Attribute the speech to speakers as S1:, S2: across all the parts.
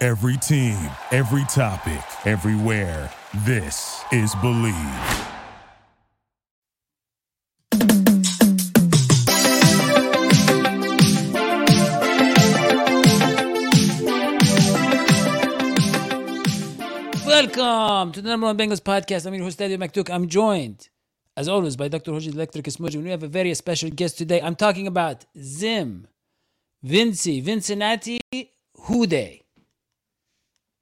S1: Every team, every topic, everywhere. This is Believe.
S2: Welcome to the number one Bengals podcast. I'm your host, Eddie McDuke. I'm joined, as always, by Dr. Hoji Electric. And we have a very special guest today. I'm talking about Zim, Vinci, Vincinnati, Whodey.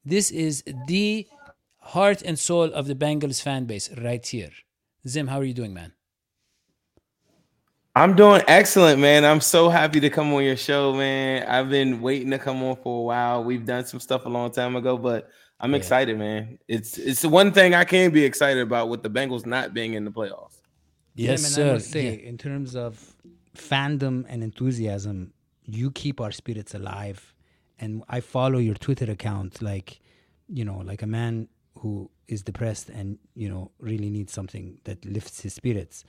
S2: This is the heart and soul of the Bengals fan base right here. Zim, how are you doing, man?
S3: I'm doing excellent, man. I'm so happy to come on your show, man. I've been waiting to come on for a while. We've done some stuff a long time ago, but I'm
S2: Yeah.
S3: excited, man. It's it's the one thing I can be excited about with the Bengals not being in the playoffs.
S2: Yes,
S4: yeah, man,
S2: sir.
S4: I must say,
S2: Yeah.
S4: in terms of fandom and enthusiasm, you keep our spirits alive. And I follow your Twitter account like, you know, like a man who is depressed and, you know, really needs something that lifts his spirits.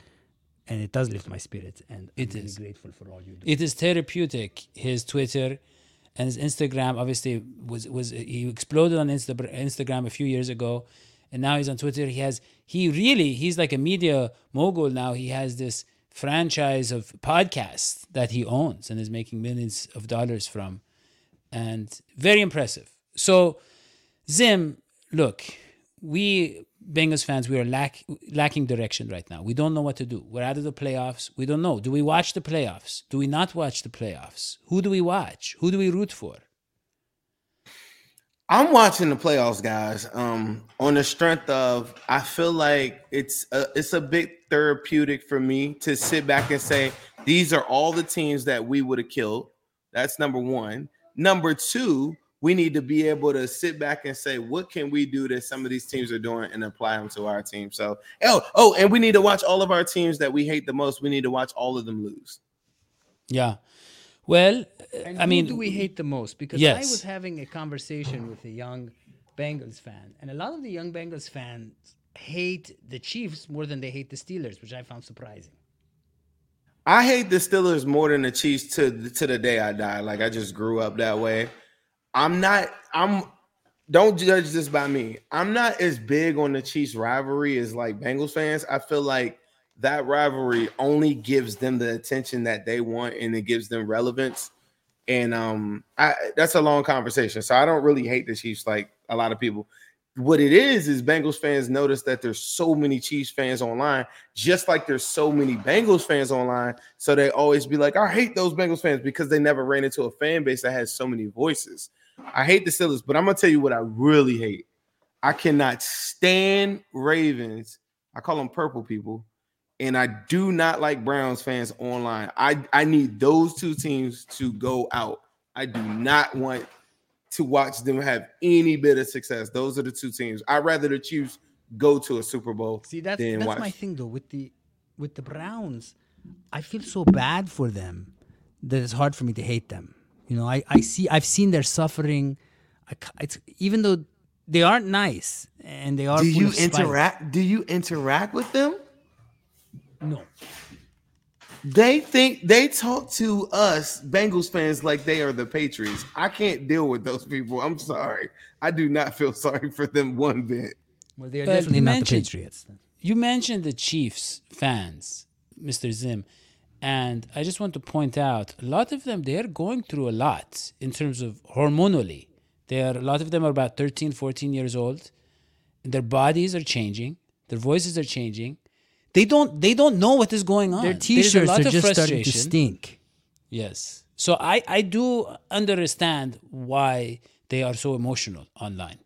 S4: And it does lift my spirits. And
S2: It
S4: I'm really grateful for all you do.
S2: It is therapeutic. His Twitter and his Instagram obviously was was he exploded on Insta, Instagram a few years ago, and now he's on Twitter. He has he really he's like a media mogul now. He has this franchise of podcasts that he owns and is making millions of dollars from, and very impressive. So, Zim, look, we Bengals fans, we are lack, lacking direction right now. We don't know what to do. We're out of the playoffs. We don't know. Do we watch the playoffs? Do we not watch the playoffs? Who do we watch? Who do we root for?
S3: I'm watching the playoffs, guys. Um, on the strength of, I feel like it's a, it's a bit therapeutic for me to sit back and say these are all the teams that we would have killed. That's number one. Number two, we need to be able to sit back and say what can we do that some of these teams are doing and apply them to our team. So, oh, oh, and we need to watch all of our teams that we hate the most. We need to watch all of them lose.
S2: Yeah. Well,
S4: And
S2: I
S4: who
S2: mean,
S4: do we hate the most? Because I was having a conversation with a young Bengals fan, and a lot of the young Bengals fans hate the Chiefs more than they hate the Steelers, which I found surprising.
S3: I hate the Steelers more than the Chiefs to to the day I die. Like I just grew up that way. I'm not. I'm. Don't judge this by me. I'm not as big on the Chiefs rivalry as like Bengals fans. I feel like that rivalry only gives them the attention that they want, and it gives them relevance. And um, I that's a long conversation. So I don't really hate the Chiefs like a lot of people. What it is is Bengals fans notice that there's so many Chiefs fans online, just like there's so many Bengals fans online. So they always be like, I hate those Bengals fans because they never ran into a fan base that has so many voices. I hate the Steelers, but I'm gonna tell you what I really hate. I cannot stand Ravens. I call them purple people, and I do not like Browns fans online. I I need those two teams to go out. I do not want to watch them have any bit of success. Those are the two teams. I'd rather the Chiefs go to a Super Bowl
S4: See, that's
S3: than
S4: that's
S3: watch.
S4: my thing though. With the with the Browns, I feel so bad for them that it's hard for me to hate them. You know, I, I see I've seen their suffering. I, it's even though they aren't nice and they are.
S3: do you interact? Do you interact with them?
S4: No.
S3: They think they talk to us Bengals fans like they are the Patriots. I can't deal with those people. I'm sorry. I do not feel sorry for them one bit.
S4: Well, they are
S2: But
S4: definitely not the Patriots.
S2: you mentioned the Chiefs fans, Mr. Zim, and I just want to point out a lot of them they're going through a lot in terms of hormonally. They are a lot of them are about 13, 14 years old. And their bodies are changing, their voices are changing. They don't they don't know what is going on.
S4: Their
S2: There's a
S4: T-shirts are just starting to stink.
S2: Yes. So I I do understand why they are so emotional online.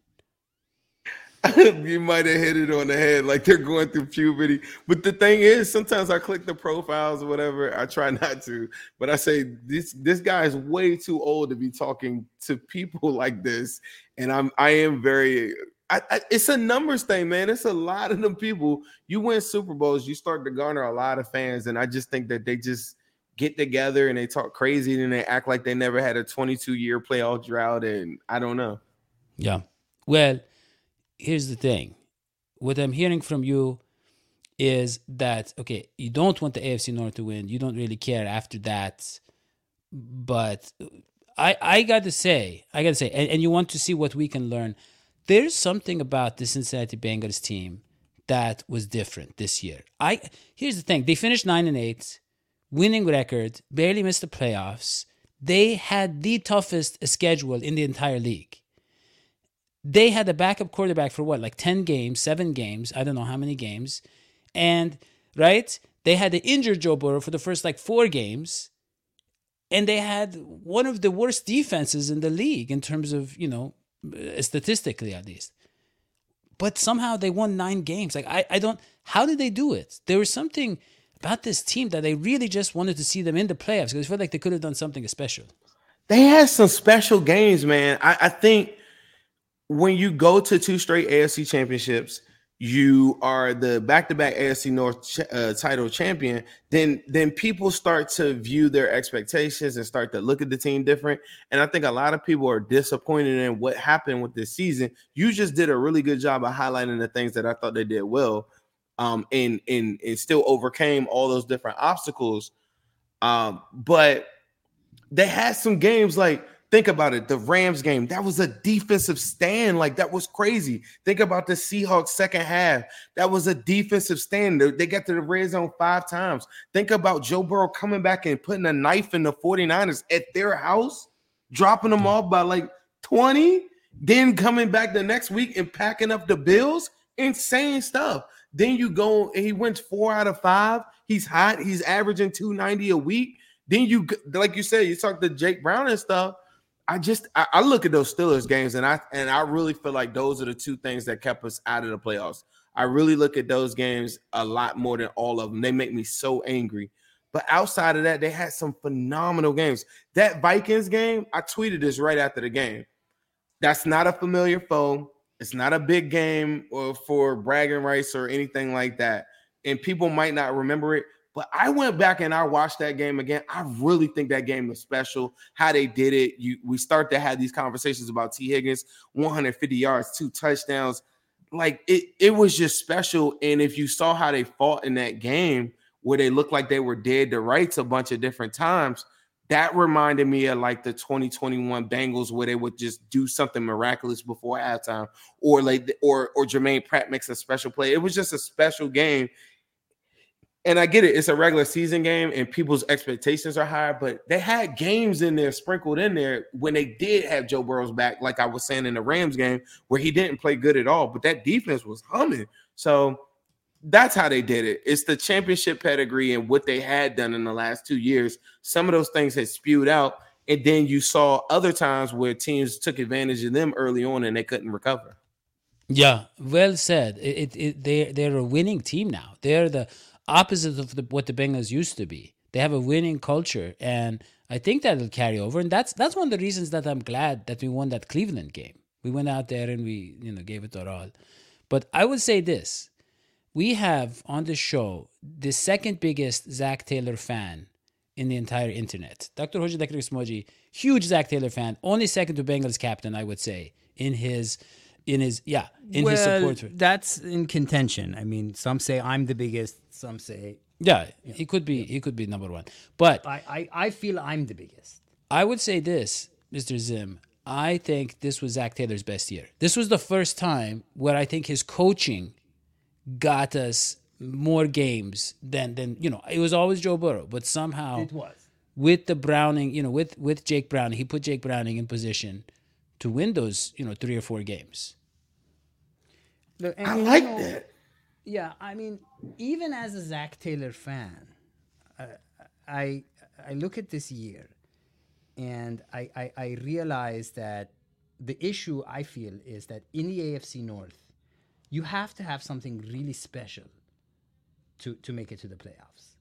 S3: you might have hit it on the head, like they're going through puberty. But the thing is, sometimes I click the profiles or whatever. I try not to, but I say this this guy is way too old to be talking to people like this, and I'm I am very. I, I, it's a numbers thing, man. It's a lot of them people. You win Super Bowls, you start to garner a lot of fans, and I just think that they just get together and they talk crazy and they act like they never had a 22 year playoff drought, and I don't know.
S2: Yeah. Well, here's the thing what I'm hearing from you is that, okay, you don't want the AFC North to win. You don't really care after that. But I, I got to say, I got to say, and, and you want to see what we can learn. There's something about the Cincinnati Bengals team that was different this year. I here's the thing: they finished nine and eight, winning record, barely missed the playoffs. They had the toughest schedule in the entire league they had a backup quarterback for what, like 10 games, seven games, I don't know how many games. And, right, they had the injured Joe Burrow for the first like four games. And they had one of the worst defenses in the league in terms of, you know, Uh, statistically at least. But somehow they won nine games. Like, I, I don't, how did they do it? There was something about this team that they really just wanted to see them in the playoffs because I felt like they could have done something special.
S3: They had some special games, man. I, I think when you go to two straight AFC championships, you are the back-to-back AFC North ch- uh, title champion, then then people start to view their expectations and start to look at the team different. And I think a lot of people are disappointed in what happened with this season. You just did a really good job of highlighting the things that I thought they did well, um, and and and still overcame all those different obstacles. Um, but they had some games like Think about it. The Rams game, that was a defensive stand. Like that was crazy. Think about the Seahawks second half. That was a defensive stand. They got to the red zone five times. Think about Joe Burrow coming back and putting a knife in the 49ers at their house, dropping them off by like 20, then coming back the next week and packing up the Bills. Insane stuff. Then you go, and he wins four out of five. He's hot. He's averaging 290 a week. Then you, like you said, you talk to Jake Brown and stuff I just I, I, look at those Steelers games and I and I really feel like those are the two things that kept us out of the playoffs. I really look at those games a lot more than all of them. They make me so angry. But outside of that, they had some phenomenal games. That Vikings game, I tweeted this right after the game. That's not a familiar foe. It's not a big game or for bragging rights or anything like that. And people might not remember it, but I went back and I watched that game again. I really think that game was special. How they did it. You we start to have these conversations about T. Higgins, 150 yards, two touchdowns. Like it, it was just special. And if you saw how they fought in that game, where they looked like they were dead to rights a bunch of different times, that reminded me of like the 2021 Bengals where they would just do something miraculous before halftime, or like or or Germaine Pratt makes a special play. It was just a special game and I get it, it's a regular season game and people's expectations are higher, but they had games in there sprinkled in there when they did have Joe Burrow's back, like I was saying in the Rams game, where he didn't play good at all, but that defense was humming. So that's how they did it. It's the championship pedigree and what they had done in the last two years. Some of those things had spewed out, and then you saw other times where teams took advantage of them early on and they couldn't recover.
S2: Yeah, well said. It, it, it they they're a winning team now. They're the opposite of the, what the Bengals used to be. They have a winning culture, and I think that'll carry over. And that's that's one of the reasons that I'm glad that we won that Cleveland game. We went out there and we you know gave it our all. But I would say this: we have on the show the second biggest Zac Taylor fan in the entire internet. Dr. Hoji. Smoji, huge Zac Taylor fan, only second to Bengals captain, I would say, in his in his yeah in
S4: well,
S2: his support.
S4: That's in contention. I mean, some say I'm the biggest. Some say
S2: yeah, yeah. he could be. Yeah. He could be number one. But
S4: I, I I feel I'm the biggest.
S2: I would say this, Mr. Zim. I think this was Zac Taylor's best year. This was the first time where I think his coaching got us more games than than you know. It was always Joe Burrow, but somehow
S4: it was
S2: with the Browning. You know, with with Jake Browning, he put Jake Browning in position to win those you know three or four games.
S3: Look, I like know, that.
S4: Yeah, I mean, even as a Zac Taylor fan, uh, I I look at this year, and I, I I realize that the issue I feel is that in the AFC North, you have to have something really special to to make it to the playoffs.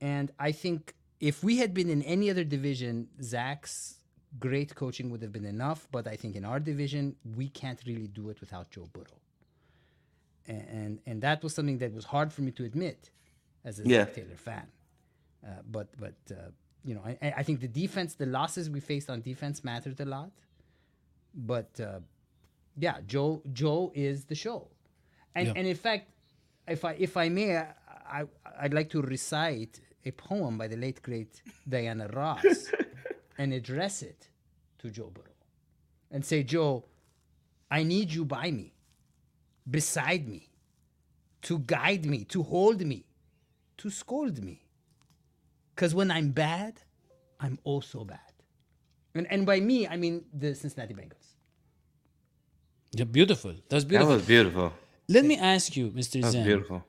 S4: And I think if we had been in any other division, Zac's great coaching would have been enough. But I think in our division, we can't really do it without Joe Burrow. And and, and that was something that was hard for me to admit as a
S3: Yeah.
S4: Zac Taylor fan. Uh, but but uh, you know, I, I think the defense, the losses we faced on defense mattered a lot. But uh, yeah, Joe Joe is the show, and
S2: Yeah.
S4: and in fact, if I if I may, I, I I'd like to recite a poem by the late great Diana Ross and address it to Joe Burrow, and say, Joe, I need you by me, beside me, to guide me, to hold me, to scold me. Because when I'm bad, I'm also bad. And, and by me, I mean the Cincinnati Bengals.
S2: Yeah, beautiful. That's
S3: That
S2: beautiful.
S3: That was beautiful.
S2: Let me ask you, Mr.
S3: That was
S2: Zen,
S3: beautiful.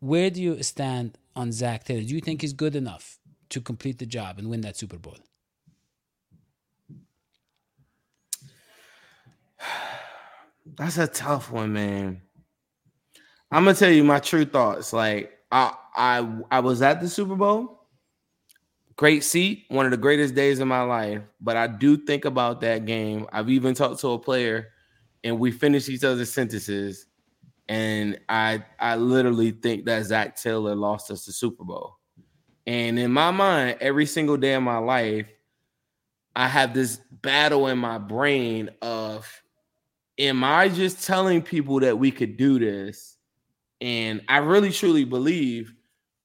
S2: where do you stand on Zac Taylor? Do you think he's good enough to complete the job and win that Super Bowl?
S3: That's a tough one, man. I'm gonna tell you my true thoughts. Like I I I was at the Super Bowl. Great seat, one of the greatest days of my life. But I do think about that game. I've even talked to a player, and we finished each other's sentences. And I I literally think that Zac Taylor lost us the Super Bowl. And in my mind, every single day of my life, I have this battle in my brain of am I just telling people that we could do this? And I really truly believe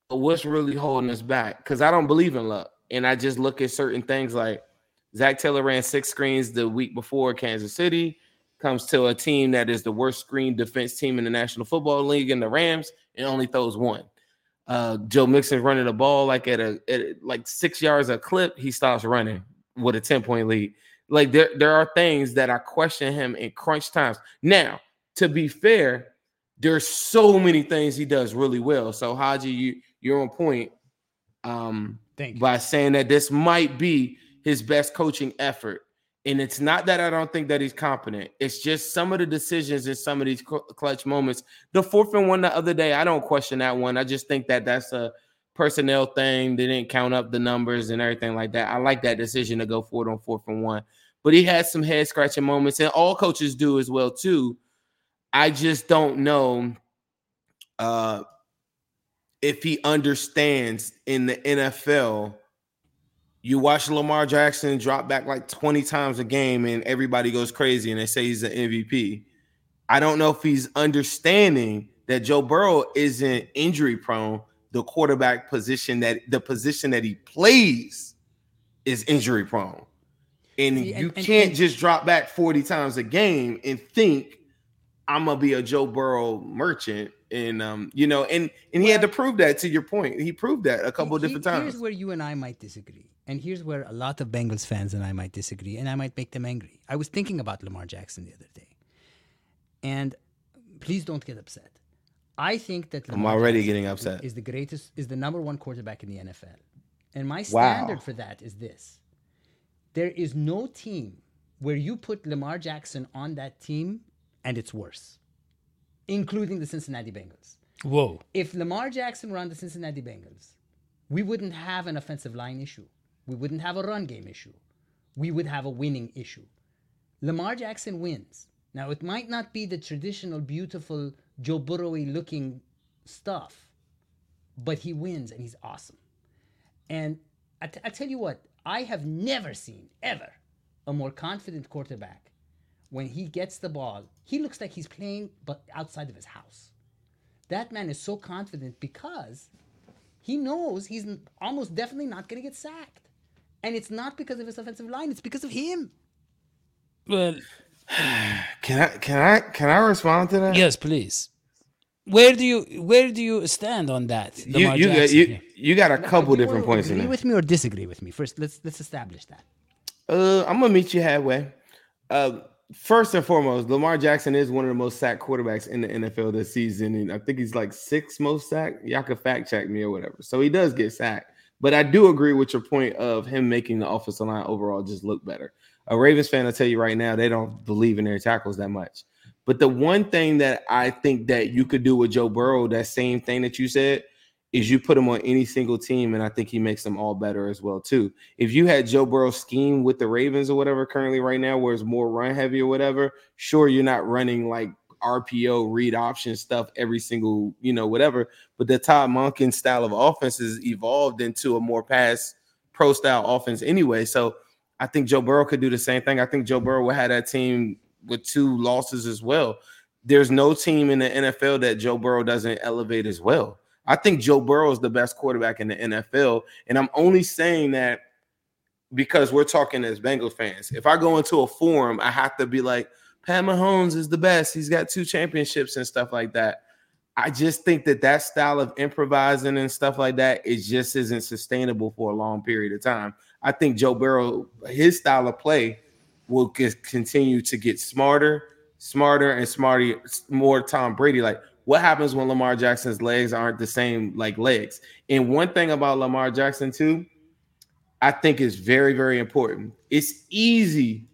S3: what's really holding us back because I don't believe in luck. And I just look at certain things like Zac Taylor ran six screens the week before Kansas City, comes to a team that is the worst screen defense team in the National Football League in the Rams and only throws one. Uh, Joe Mixon's running the ball like at a at like six yards a clip, he stops running with a 10 point lead. Like there, there are things that I question him in crunch times. Now, to be fair, there's so many things he does really well. So Haji, you you're on point. Um,
S4: Thank you.
S3: by saying that this might be his best coaching effort. And it's not that I don't think that he's competent. It's just some of the decisions in some of these cl- clutch moments. The fourth and one the other day, I don't question that one. I just think that that's a personnel thing. They didn't count up the numbers and everything like that. I like that decision to go forward on fourth and one. But he had some head scratching moments, and all coaches do as well too. I just don't know uh, if he understands in the NFL. You watch Lamar Jackson drop back like 20 times a game and everybody goes crazy and they say he's an MVP. I don't know if he's understanding that Joe Burrow isn't injury prone. The quarterback position that the position that he plays is injury prone. And
S4: and-
S3: you
S4: and-
S3: can't
S4: and-
S3: just drop back 40 times a game and think I'm gonna be a Joe Burrow merchant. And um, you know, and and he had to prove that to your point. He proved that a couple of
S4: He-
S3: different
S4: Here's where you and I might disagree. And here's where a lot of Bengals fans and I might disagree, and I might make them angry. I was thinking about Lamar Jackson the other day. And please don't get upset. I think that
S3: I'm
S4: Lamar
S3: already
S4: Jackson
S3: getting upset.
S4: Is the greatest, is the number one quarterback in the NFL. And my
S3: Wow.
S4: standard for that is this there is no team where you put Lamar Jackson on that team and it's worse, including the Cincinnati Bengals
S2: Whoa.
S4: if Lamar Jackson were on the Cincinnati Bengals, we wouldn't have an offensive line issue. We wouldn't have a run game issue. We would have a winning issue. Lamar Jackson wins. Now, it might not be the traditional, beautiful, Joe Burrowy looking stuff, but he wins and he's awesome. And I, t- I tell you what, I have never seen, ever, a more confident quarterback. When he gets the ball, he looks like he's playing but outside of his house. That man is so confident because he knows he's almost definitely not going to get sacked. And it's not because of his offensive line, it's because of him.
S2: Well,
S3: Can I can I can I respond to that?
S2: yes, please. Where do you where do you stand on that?
S3: You
S2: Lamar
S3: you got
S2: Jackson
S3: you, you got a couple
S4: Do you
S3: different points in
S4: Agree
S3: there.
S4: with me or disagree with me? First, let's let's establish that.
S3: Uh, I'm gonna meet you halfway. Uh, first and foremost, Lamar Jackson is one of the most sacked quarterbacks in the NFL this season, and I think he's like sixth most sacked. Y'all can fact check me or whatever. So he does get sacked, but I do agree with your point of him making the offensive line overall just look better. A Ravens fan, I tell you right now, they don't believe in their tackles that much. But the one thing that I think that you could do with Joe Burrow, that same thing that you said, is you put him on any single team, and I think he makes them all better as well too. If you had Joe Burrow scheme with the Ravens or whatever currently right now, where it's more run heavy or whatever, sure you're not running like RPO read option stuff every single you know whatever, but the Todd Monken style of offense has evolved into a more pass pro style offense anyway. So I think Joe Burrow could do the same thing. I think Joe Burrow will have that team with two losses as well. There's no team in the NFL that Joe Burrow doesn't elevate as well. I think Joe Burrow is the best quarterback in the NFL. And I'm only saying that because we're talking as Bengals fans. If I go into a forum, I have to be like, Pat Mahomes is the best. He's got two championships and stuff like that. I just think that that style of improvising and stuff like that it just isn't sustainable for a long period of time. I think Joe Burrow, his style of play, will continue to get smarter, smarter, and smarter, more Tom Brady. Like what happens when Lamar Jackson's legs aren't the same like legs. And one thing about Lamar Jackson too, I think is very very important. It's easy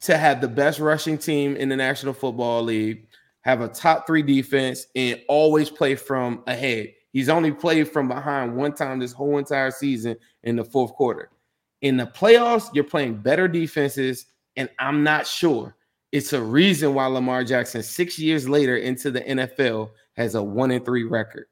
S3: to have the best rushing team in the National Football League, have a top 3 defense and always play from ahead. He's only played from behind one time this whole entire season in the fourth quarter. In the playoffs, you're playing better defenses and I'm not sure it's a reason why Lamar Jackson, six years later into the NFL, has a one and three record.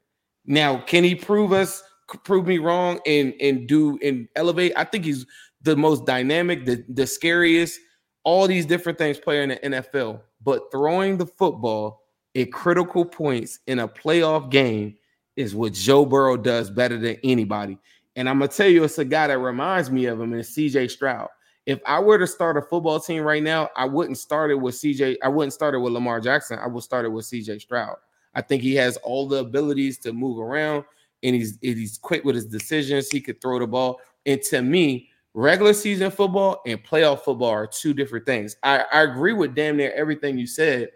S3: Now, can he prove us, prove me wrong, and and do and elevate? I think he's the most dynamic, the, the scariest, all these different things player in the NFL. But throwing the football at critical points in a playoff game is what Joe Burrow does better than anybody. And I'm gonna tell you, it's a guy that reminds me of him, and CJ Stroud if I were to start a football team right now, I wouldn't start it with CJ. I wouldn't start it with Lamar Jackson. I would start it with CJ Stroud. I think he has all the abilities to move around and he's he's quick with his decisions. He could throw the ball. And to me, regular season football and playoff football are two different things. I, I agree with damn near everything you said,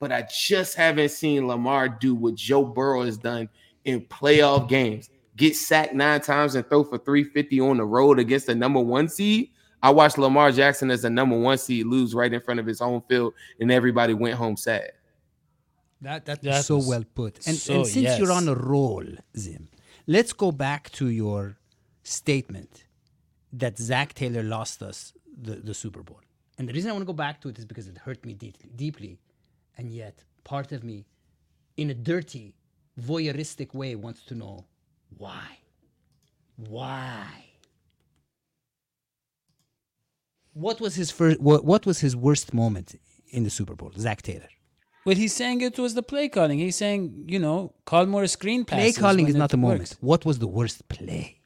S3: but I just haven't seen Lamar do what Joe Burrow has done in playoff games. Get sacked nine times and throw for 350 on the road against the number one seed I watched Lamar Jackson as a number one seed lose right in front of his home field, and everybody went home sad.
S4: That that's, that's so well put. And, so, and since yes. you're on a roll, Zim, let's go back to your statement that Zac Taylor lost us the, the Super Bowl. And the reason I want to go back to it is because it hurt me deeply, deeply. And yet, part of me, in a dirty, voyeuristic way, wants to know why. Why? what was his first? What, what was his worst moment in the Super Bowl? Zac Taylor.
S2: Well, he's saying it was the play calling. He's saying, you know, call more screen passes.
S4: Play calling is not the moment. What was the worst play?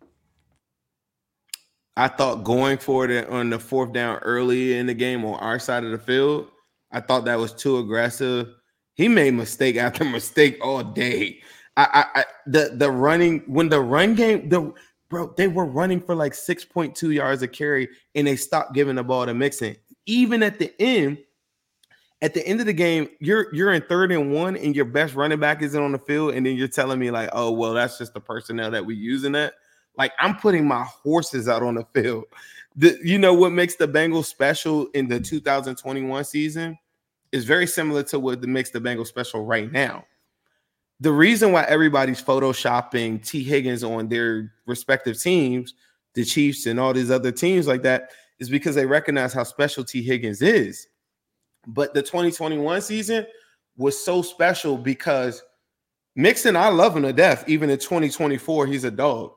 S3: I thought going for it on the fourth down early in the game on our side of the field, I thought that was too aggressive. He made mistake after mistake all day. I, I, the the running when the run game the bro, they were running for like 6.2 yards a carry and they stopped giving the ball to Mixon. Even at the end, at the end of the game, you're you're in third and one, and your best running back isn't on the field, and then you're telling me like, oh well, that's just the personnel that we're using that. Like I'm putting my horses out on the field. The, you know what makes the Bengals special in the 2021 season is very similar to what makes the Bengals special right now the reason why everybody's photoshopping T. Higgins on their respective teams, the Chiefs and all these other teams like that, is because they recognize how special T. Higgins is. But the 2021 season was so special because Mixon, I love him to death. Even in 2024, he's a dog.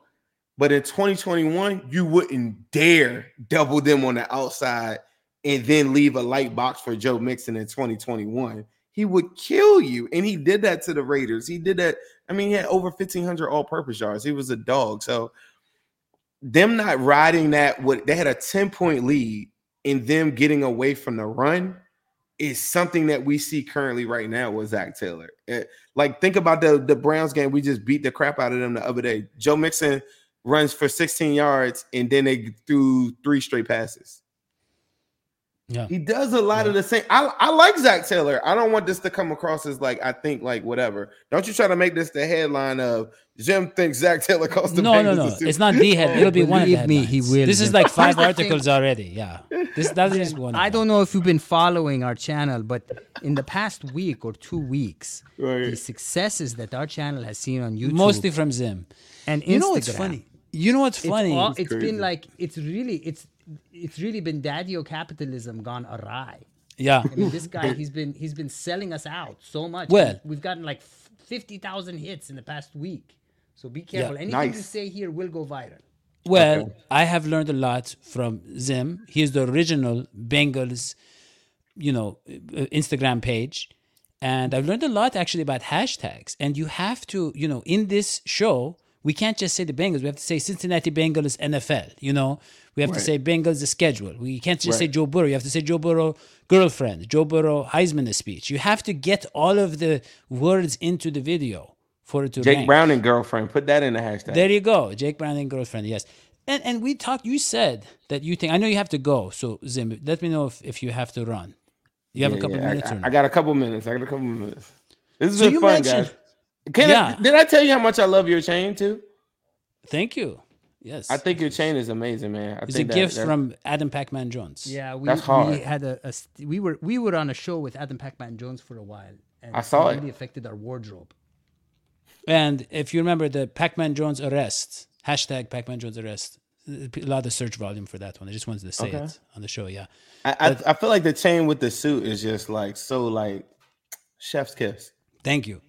S3: But in 2021, you wouldn't dare double them on the outside and then leave a light box for Joe Mixon in 2021 he would kill you. And he did that to the Raiders. He did that. I mean, he had over 1,500 all purpose yards. He was a dog. So, them not riding that, what they had a 10 point lead and them getting away from the run is something that we see currently right now with Zac Taylor. It, eh, like, think about the, the Browns game. We just beat the crap out of them the other day. Joe Mixon runs for 16 yards and then they threw three straight passes.
S2: Yeah.
S3: He does a lot of the same. I, I like Zac Taylor. I don't want this to come across as like I think like whatever. Don't you try to make this the headline of Zim thinks Zac Taylor cost the
S2: No, no, no.
S3: Super-
S2: It's not the head. It'll be one of the
S4: Believe me, he
S2: headlines.
S4: will,
S2: This is like five
S4: Here's the
S2: articles already. Yeah. This doesn't that is one.
S4: I don't know if you've been following our channel, but in the past week or two weeks,
S3: Right.
S4: the successes that our channel has seen on YouTube
S2: Mostly from Zim.
S4: and Instagram.
S2: You know what's funny? You know what's
S4: It's,
S2: funny?
S4: all, it's
S3: crazy.
S4: been like it's really it's it's really been daddy capitalism gone awry.
S2: yeah.
S4: I mean, this guy he's been he's been selling us out so much.
S2: Well-
S4: we've gotten like fifty thousand hits in the past week. So be careful. Anything you say here will go viral.
S2: Well, I have learned a lot from Zim. He's the original Bengals, you know, uh, Instagram page. And I've learned a lot actually about hashtags. And you have to, you know, in this show, we can't just say the Bengals. We have to say Cincinnati Bengals NFL. You know, we have to say Bengals the schedule. We can't just say Joe Burrow. You have to say Joe Burrow girlfriend, Joe Burrow Heisman speech. You have to get all of the words into the video for it to
S3: Jake
S2: rank.
S3: Brown and girlfriend. Put that in the hashtag.
S2: There you go, Jake Brown and girlfriend. Yes, and and we talked. You said that you think I know you have to go. So Zim, let me know if, if you have to run. You have a couple
S3: yeah,
S2: minutes
S3: I, I got a couple minutes. I got a couple minutes. This has
S2: So
S3: fun, guys. Can
S2: Yeah.
S3: I, did I tell you how much I love your chain too?
S2: Thank you. Yes,
S3: I think your chain is amazing, man. I
S2: it's a
S3: that-
S2: gift
S3: that-
S2: from Adam Pacman Jones.
S4: Yeah, we,
S3: That's
S4: we had a, a we were we were on a show with Adam Pacman Jones for a while. And
S3: I saw
S4: it
S3: it.
S4: really affected our wardrobe.
S2: And if you remember the Pacman Jones arrest hashtag Pacman Jones arrest, a lot of search volume for that one. I just wanted to say
S3: Okay.
S2: it on the show. Yeah.
S3: I, I, I feel like the chain with the suit is just like so like chef's kiss.
S2: Thank you.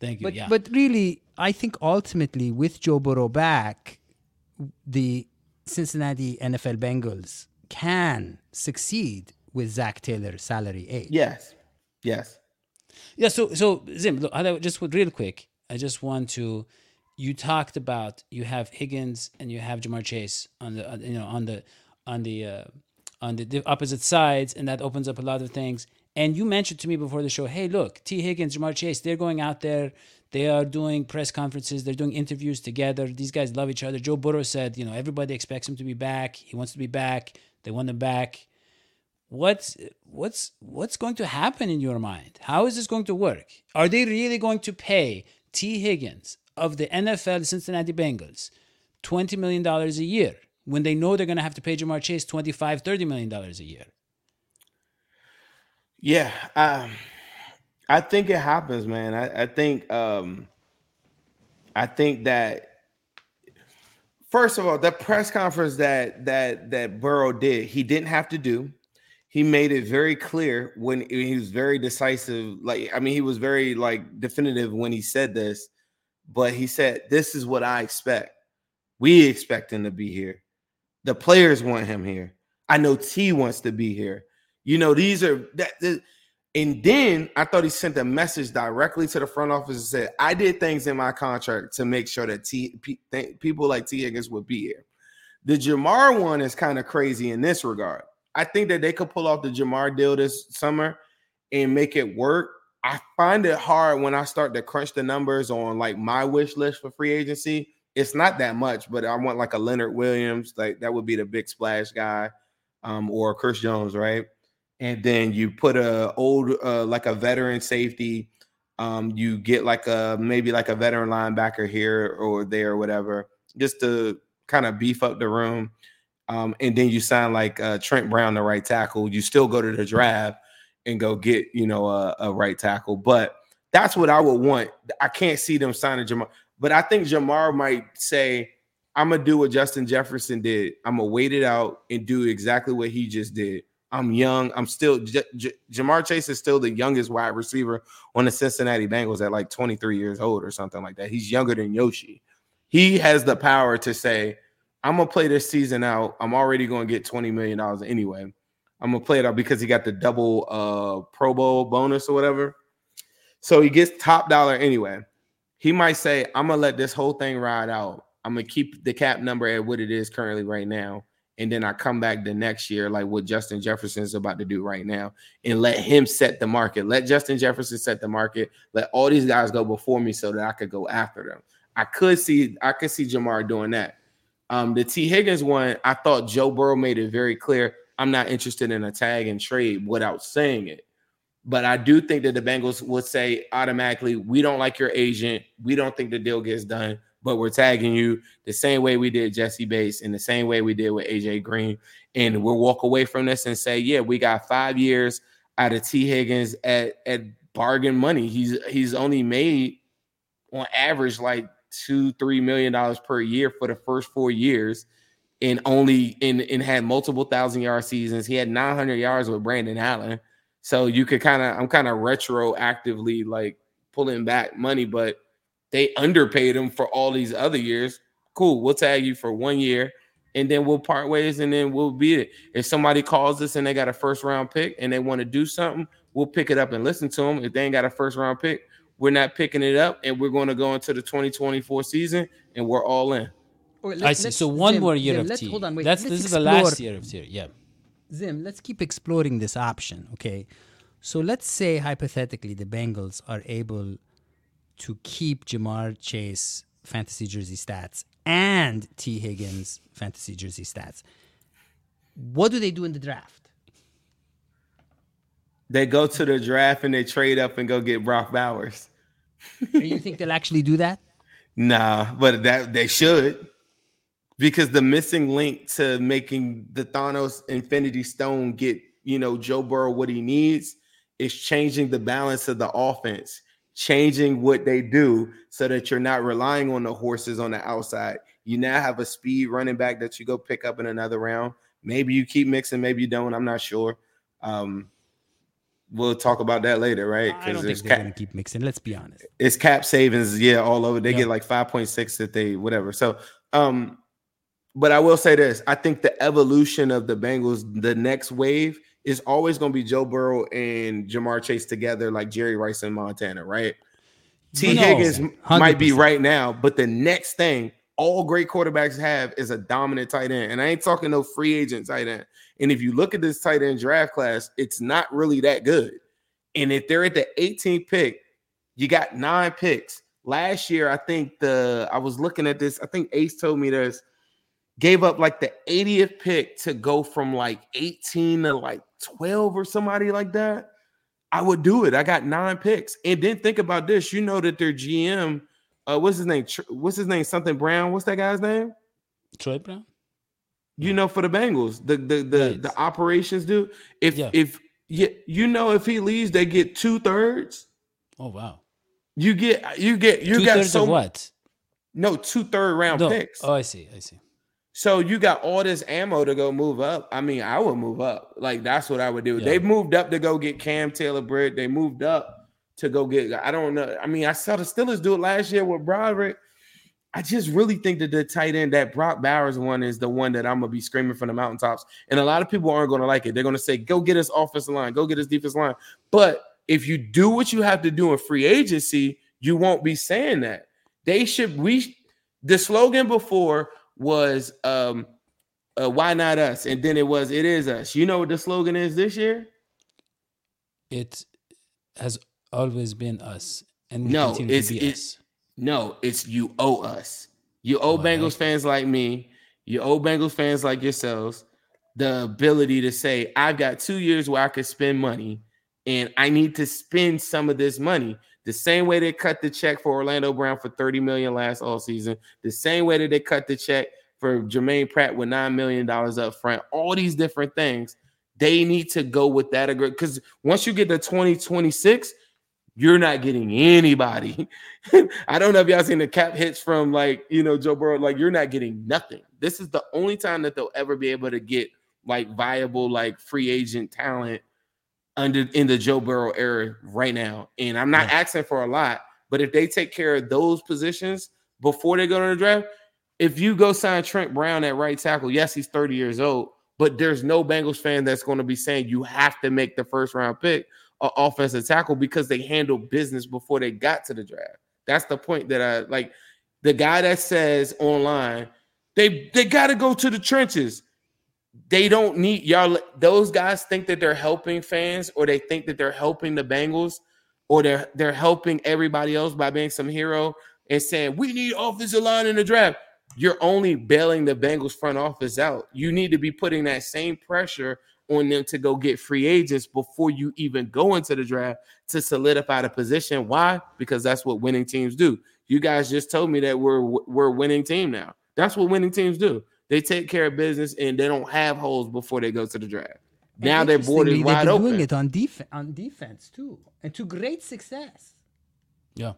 S2: Thank you.
S4: But
S2: yeah.
S4: but really, I think ultimately with Joe Burrow back, the Cincinnati NFL Bengals can succeed with Zac Taylor's salary age.
S3: Yes, yes.
S2: Yeah, so so Zim, look, I just real quick. I just want to. You talked about you have Higgins and you have Ja'Marr Chase on the you know on the on the uh, on the di- opposite sides, and that opens up a lot of things. And you mentioned to me before the show, hey, look, T Higgins, Ja'Marr Chase, they're going out there. They are doing press conferences. They're doing interviews together. These guys love each other. Joe Burrow said, you know, everybody expects him to be back. He wants to be back. They want him back what's what's what's going to happen in your mind? How is this going to work? Are they really going to pay T. Higgins of the NFL Cincinnati Bengals $20 million a year when they know they're going to have to pay Ja'Marr Chase $25, $30 million a year?
S3: Yeah, um, I think it happens, man. I, I think um, I think that first of all, the press conference that that that Burrow did, he didn't have to do. He made it very clear when he was very decisive. Like, I mean, he was very like definitive when he said this, but he said, This is what I expect. We expect him to be here. The players want him here. I know T wants to be here. You know, these are that. that- and then I thought he sent a message directly to the front office and said, "I did things in my contract to make sure that T th- people like T Higgins would be here." The Ja'Marr one is kind of crazy in this regard. I think that they could pull off the Ja'Marr deal this summer and make it work. I find it hard when I start to crunch the numbers on like my wish list for free agency. It's not that much, but I want like a Leonard Williams, like that would be the big splash guy, um, or Chris Jones, right? And then you put a old, uh, like a veteran safety. Um, you get like a maybe like a veteran linebacker here or there or whatever, just to kind of beef up the room. Um, and then you sign like uh, Trent Brown, the right tackle. You still go to the draft and go get you know a, a right tackle. But that's what I would want. I can't see them signing Ja'Marr, but I think Ja'Marr might say, "I'm gonna do what Justin Jefferson did. I'm gonna wait it out and do exactly what he just did." I'm young. I'm still J- J- Ja'Marr Chase is still the youngest wide receiver on the Cincinnati Bengals at like 23 years old or something like that. He's younger than Yoshi. He has the power to say, I'm gonna play this season out. I'm already gonna get 20 million dollars anyway. I'm gonna play it out because he got the double uh Pro Bowl bonus or whatever. So he gets top dollar anyway. He might say, I'm gonna let this whole thing ride out. I'm gonna keep the cap number at what it is currently right now. And then I come back the next year, like what Justin Jefferson is about to do right now, and let him set the market. Let Justin Jefferson set the market. Let all these guys go before me so that I could go after them. I could see, I could see Ja'Marr doing that. Um, the T. Higgins one, I thought Joe Burrow made it very clear. I'm not interested in a tag and trade without saying it. But I do think that the Bengals would say automatically, we don't like your agent. We don't think the deal gets done, but we're tagging you the same way we did Jessie Bates and the same way we did with AJ Green. And we'll walk away from this and say, yeah, we got five years out of T. Higgins at, at bargain money. He's he's only made on average like two, three million dollars per year for the first four years and only and, and had multiple thousand yard seasons. He had 900 yards with Brandon Allen. So you could kind of, I'm kind of retroactively like pulling back money, but they underpaid him for all these other years. Cool, we'll tag you for one year and then we'll part ways and then we'll beat it. If somebody calls us and they got a first round pick and they want to do something, we'll pick it up and listen to them. If they ain't got a first round pick, we're not picking it up and we're going to go into the 2024 season and we're all in.
S2: I see. So one
S4: Zim,
S2: more year
S4: Zim,
S2: of
S4: let's,
S2: T.
S4: Hold on, wait.
S2: That's
S4: let's
S2: this is the last year of T. Yeah.
S4: Zim, let's keep exploring this option, okay? So let's say hypothetically the Bengals are able to keep Ja'Marr Chase fantasy jersey stats and T. Higgins fantasy jersey stats. What do they do in the draft?
S3: They go to the draft and they trade up and go get Brock Bowers.
S4: Do you think they'll actually do that?
S3: Nah, but that they should. Because the missing link to making the Thanos Infinity Stone get, you know, Joe Burrow what he needs is changing the balance of the offense, changing what they do so that you're not relying on the horses on the outside. You now have a speed running back that you go pick up in another round. Maybe you keep Mixon, maybe you don't. I'm not sure. Um, we'll talk about that later, right?
S4: I don't think they're
S3: cap,
S4: to keep Mixon. Let's be honest.
S3: it's cap savings, yeah, all over. They
S4: Yeah.
S3: get like 5.6 that they whatever. So um, but I will say this: I think the evolution of the Bengals, the next wave, is always going to be Joe Burrow and Ja'Marr Chase together, like Jerry Rice and Montana, right? T.
S2: No.
S3: Higgins m- might be right now, but the next thing all great quarterbacks have is a dominant tight end, and I ain't talking no free agent tight end. And if you look at this tight end draft class, it's not really that good. And if they're at the 18th pick, you got nine picks. Last year, I think the I was looking at this. I think Ace told me this gave up like the 80th pick to go from like 18 to like 12 or somebody like that. I would do it. I got nine picks. And then think about this. You know that their GM, uh, what's his name? What's his name? Something Brown. What's that guy's name?
S2: Troy Brown.
S3: You know, for the Bengals, the the the,
S2: Right.
S3: the operations do. If
S2: Yeah.
S3: if you, you know if he leaves, they get two thirds.
S2: Oh wow.
S3: You get you get you
S2: Two
S3: got so
S2: of what?
S3: no two third round
S2: No.
S3: picks.
S2: Oh, I see. I see.
S3: So you got all this ammo to go move up. I mean, I would move up. Like that's what I would do.
S2: Yeah.
S3: They moved up to go get Cam Taylor Britt. They moved up to go get. I don't know. I mean, I saw the Steelers do it last year with Broderick. I just really think that the tight end, that Brock Bowers one, is the one that I'm gonna be screaming from the mountaintops. And a lot of people aren't gonna like it. They're gonna say, "Go get us offensive line. Go get us defense line." But if you do what you have to do in free agency, you won't be saying that. They should. We the slogan before was um uh, why not us? And then it was, it is us. You know what the slogan is this year?
S2: It has always been us, and
S3: No, it's-
S2: to be
S3: it's-
S2: us.
S3: No, it's you owe us. You owe Bengals fans like me, you owe Bengals fans like yourselves the ability to say, I've got two years where I could spend money and I need to spend some of this money. The same way they cut the check for Orlando Brown for 30 million last all season, the same way that they cut the check for Germaine Pratt with $9 million up front, all these different things. They need to go with that agreement because once you get to 2026, you're not getting anybody. I don't know if y'all seen the cap hits from like you know Joe Burrow. Like you're not getting nothing. This is the only time that they'll ever be able to get like viable like free agent talent under in the Joe Burrow era right now. And I'm not asking for a lot, but if they take care of those positions before they go to the draft, if you go sign Trent Brown at right tackle, yes, he's 30 years old, but there's no Bengals fan that's going to be saying you have to make the first round pick or offensive tackle because they handled business before they got to the draft. That's the point that I like. The guy that says online, they they got to go to the trenches. They don't need y'all. Those guys think that they're helping fans, or they think that they're helping the Bengals, or they're they're helping everybody else by being some hero and saying we need offensive line in the draft. you're only bailing the Bengals front office out. You need to be putting that same pressure on them to go get free agents before you even go into the draft to solidify the position. Why? Because that's what winning teams do. You guys just told me that we're we're a winning team now. That's what winning teams do. They take care of business and they don't have holes before they go to the draft. Now their board is
S4: Interestingly,
S3: wide
S4: they've been
S3: open.
S4: doing it on def- on defense too, and to great success.
S2: Yeah.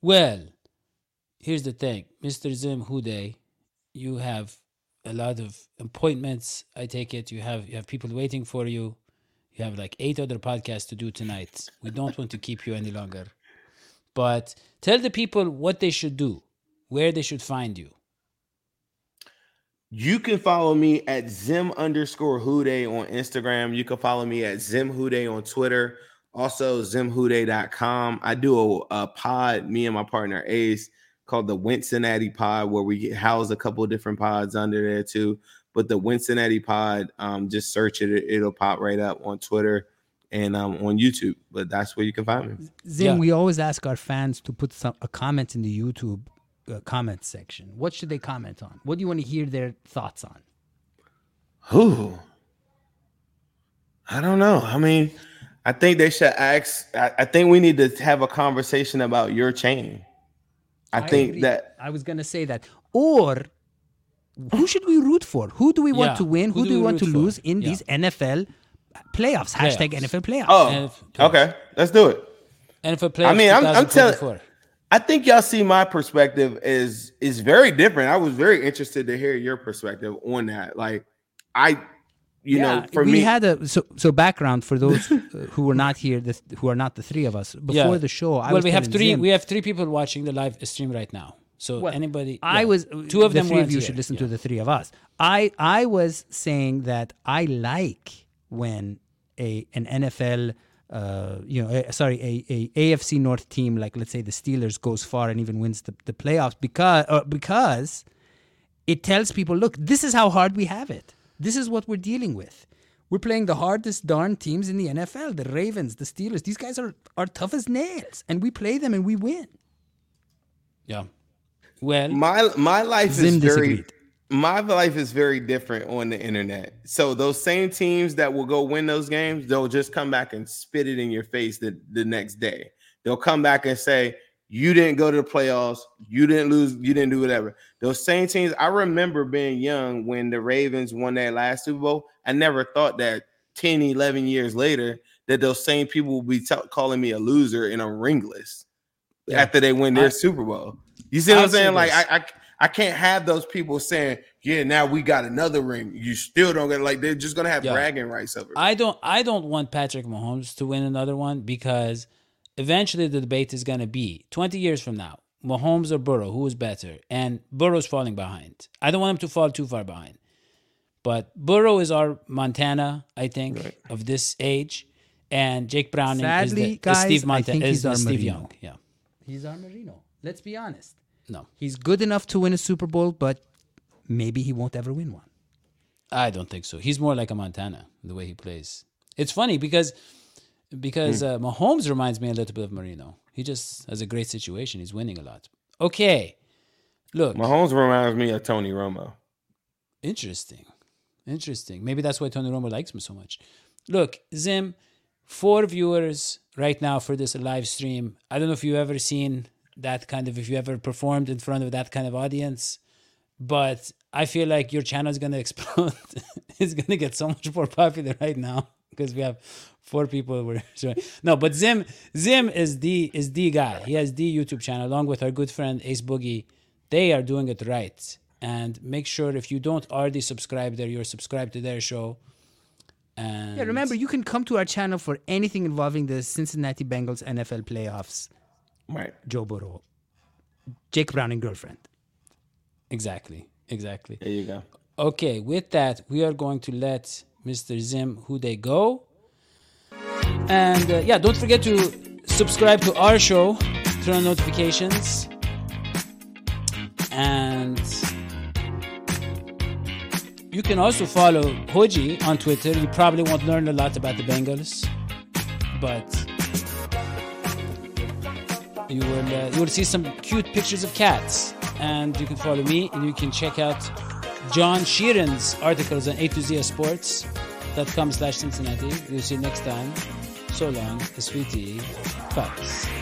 S2: Well, here's the thing, Mr. Zim Whodey, you have a lot of appointments. I take it you have you have people waiting for you. You have like eight other podcasts to do tonight. We don't want to keep you any longer. But tell the people what they should do, where they should find you.
S3: You can follow me at Zim underscore Whodey on Instagram. You can follow me at Zim Whodey on Twitter. Also, zimwhodey.com. I do a, a pod, me and my partner Ace, called the Cincinnati Pod, where we house a couple of different pods under there too. But the Cincinnati Pod, um, just search it, it'll pop right up on Twitter and um, on YouTube. But that's where you can find me.
S4: Zim,
S2: Yeah.
S4: we always ask our fans to put some a comment in the YouTube uh, comment section. What should they comment on? What do you want to hear their thoughts on?
S3: Who? I don't know. I mean, I think they should ask. I, I think we need to have a conversation about your chain. I, think
S4: agree.
S3: that
S4: I was gonna say that. Or who should we root for? Who do we want
S2: Yeah,
S4: to win?
S2: who
S4: Who,
S2: do
S4: do we
S2: we
S4: want to
S2: root for?
S4: lose in
S2: Yeah.
S4: these NFL playoffs? Hashtag NFL playoffs.
S3: oh,
S2: And if-
S3: okay, let's do it.
S2: And for
S3: I mean, I'm- I'm telling-
S2: 2024.
S3: I think y'all see my perspective is is very different. I was very interested to hear your perspective on that. Like, I, you know, for
S4: we
S3: me,
S4: had a so so background for those uh, who were not here, the, who are not the three of us. Before the show, I
S2: well,
S4: was
S2: we have three.
S4: Zim-
S2: We have three people watching the live stream right now. So
S4: Well,
S2: anybody,
S4: I
S2: yeah.
S4: was
S2: two of
S4: the
S2: them.
S4: three of you
S2: here.
S4: should listen
S2: Yeah.
S4: to the three of us. I I was saying that I like when a an NFL uh, you know, a, sorry, a, a AFC North team like let's say the Steelers goes far and even wins the, the playoffs because uh, because it tells people, look, this is how hard we have it. This is what we're dealing with. We're playing the hardest darn teams in the NFL, the Ravens, the Steelers. These guys are are tough as nails, and we play them and we win.
S2: Yeah. Well,
S3: my my life
S4: Zim
S3: is very
S4: disagreed.
S3: My life is very different on the internet. So those same teams that will go win those games, they'll just come back and spit it in your face the, the next day. They'll come back and say, You didn't go to the playoffs, you didn't lose, you didn't do whatever. Those same teams, I remember being young when the Ravens won that last Super Bowl. I never thought that 10, 11 years later, that those same people will be t- calling me a loser and a ringless after they win their
S2: I-
S3: Super Bowl. You see what I'm saying? Like. I, I I can't have those people saying, "Yeah, now we got another ring." You still don't get like they're just gonna have
S2: Yeah.
S3: bragging rights over.
S2: I don't. I don't want Patrick Mahomes to win another one because eventually the debate is going to be 20 years from now, Mahomes or Burrow, who is better? And Burrow's falling behind. I don't want him to fall too far behind. But Burrow is our Montana, I think, of this age, and Jake Browning is,
S4: Sadly,
S2: the, is
S4: guys,
S2: Steve
S4: I
S2: Montana.
S4: think
S2: Is
S4: he's our
S2: Steve
S4: Marino.
S2: Young. Yeah.
S4: He's our Marino. Let's be honest.
S2: No,
S4: He's good enough to win a Super Bowl, but maybe he won't ever win one.
S2: I don't think so. He's more like a Montana the way he plays. It's funny because because uh, Mahomes reminds me a little bit of Marino. He just has a great situation. He's winning a lot. Okay, look,
S3: Mahomes reminds me of Tony Romo.
S2: interesting, interesting. Maybe that's why Tony Romo likes him so much. Look, Zim, four viewers right now for this live stream. I don't know if you've ever seen that kind of, if you ever performed in front of that kind of audience, but I feel like your channel is gonna explode. it's gonna get so much more popular right now because we have four people. We're no, but Zim, Zim is the is the guy. He has the YouTube channel along with our good friend Ace Boogie. They are doing it right. And make sure if you don't already subscribe there, you're subscribed to their show. And
S4: Yeah, remember, you can come to our channel for anything involving the Cincinnati Bengals NFL playoffs.
S3: Right.
S4: Joe Burrow, Jake Browning girlfriend.
S2: exactly, exactly.
S3: There you go.
S2: Okay, with that, we are going to let Mr. Zim Whodey go. And uh, yeah, don't forget to subscribe to our show, turn on notifications, and you can also follow Hoji on Twitter. You probably won't learn a lot about the Bengals, but you will uh, you will see some cute pictures of cats and you can follow me, and you can check out John Sheeran's articles on A to Z Sports.com slash Cincinnati. We'll see you next time. So long, sweetie. Fox.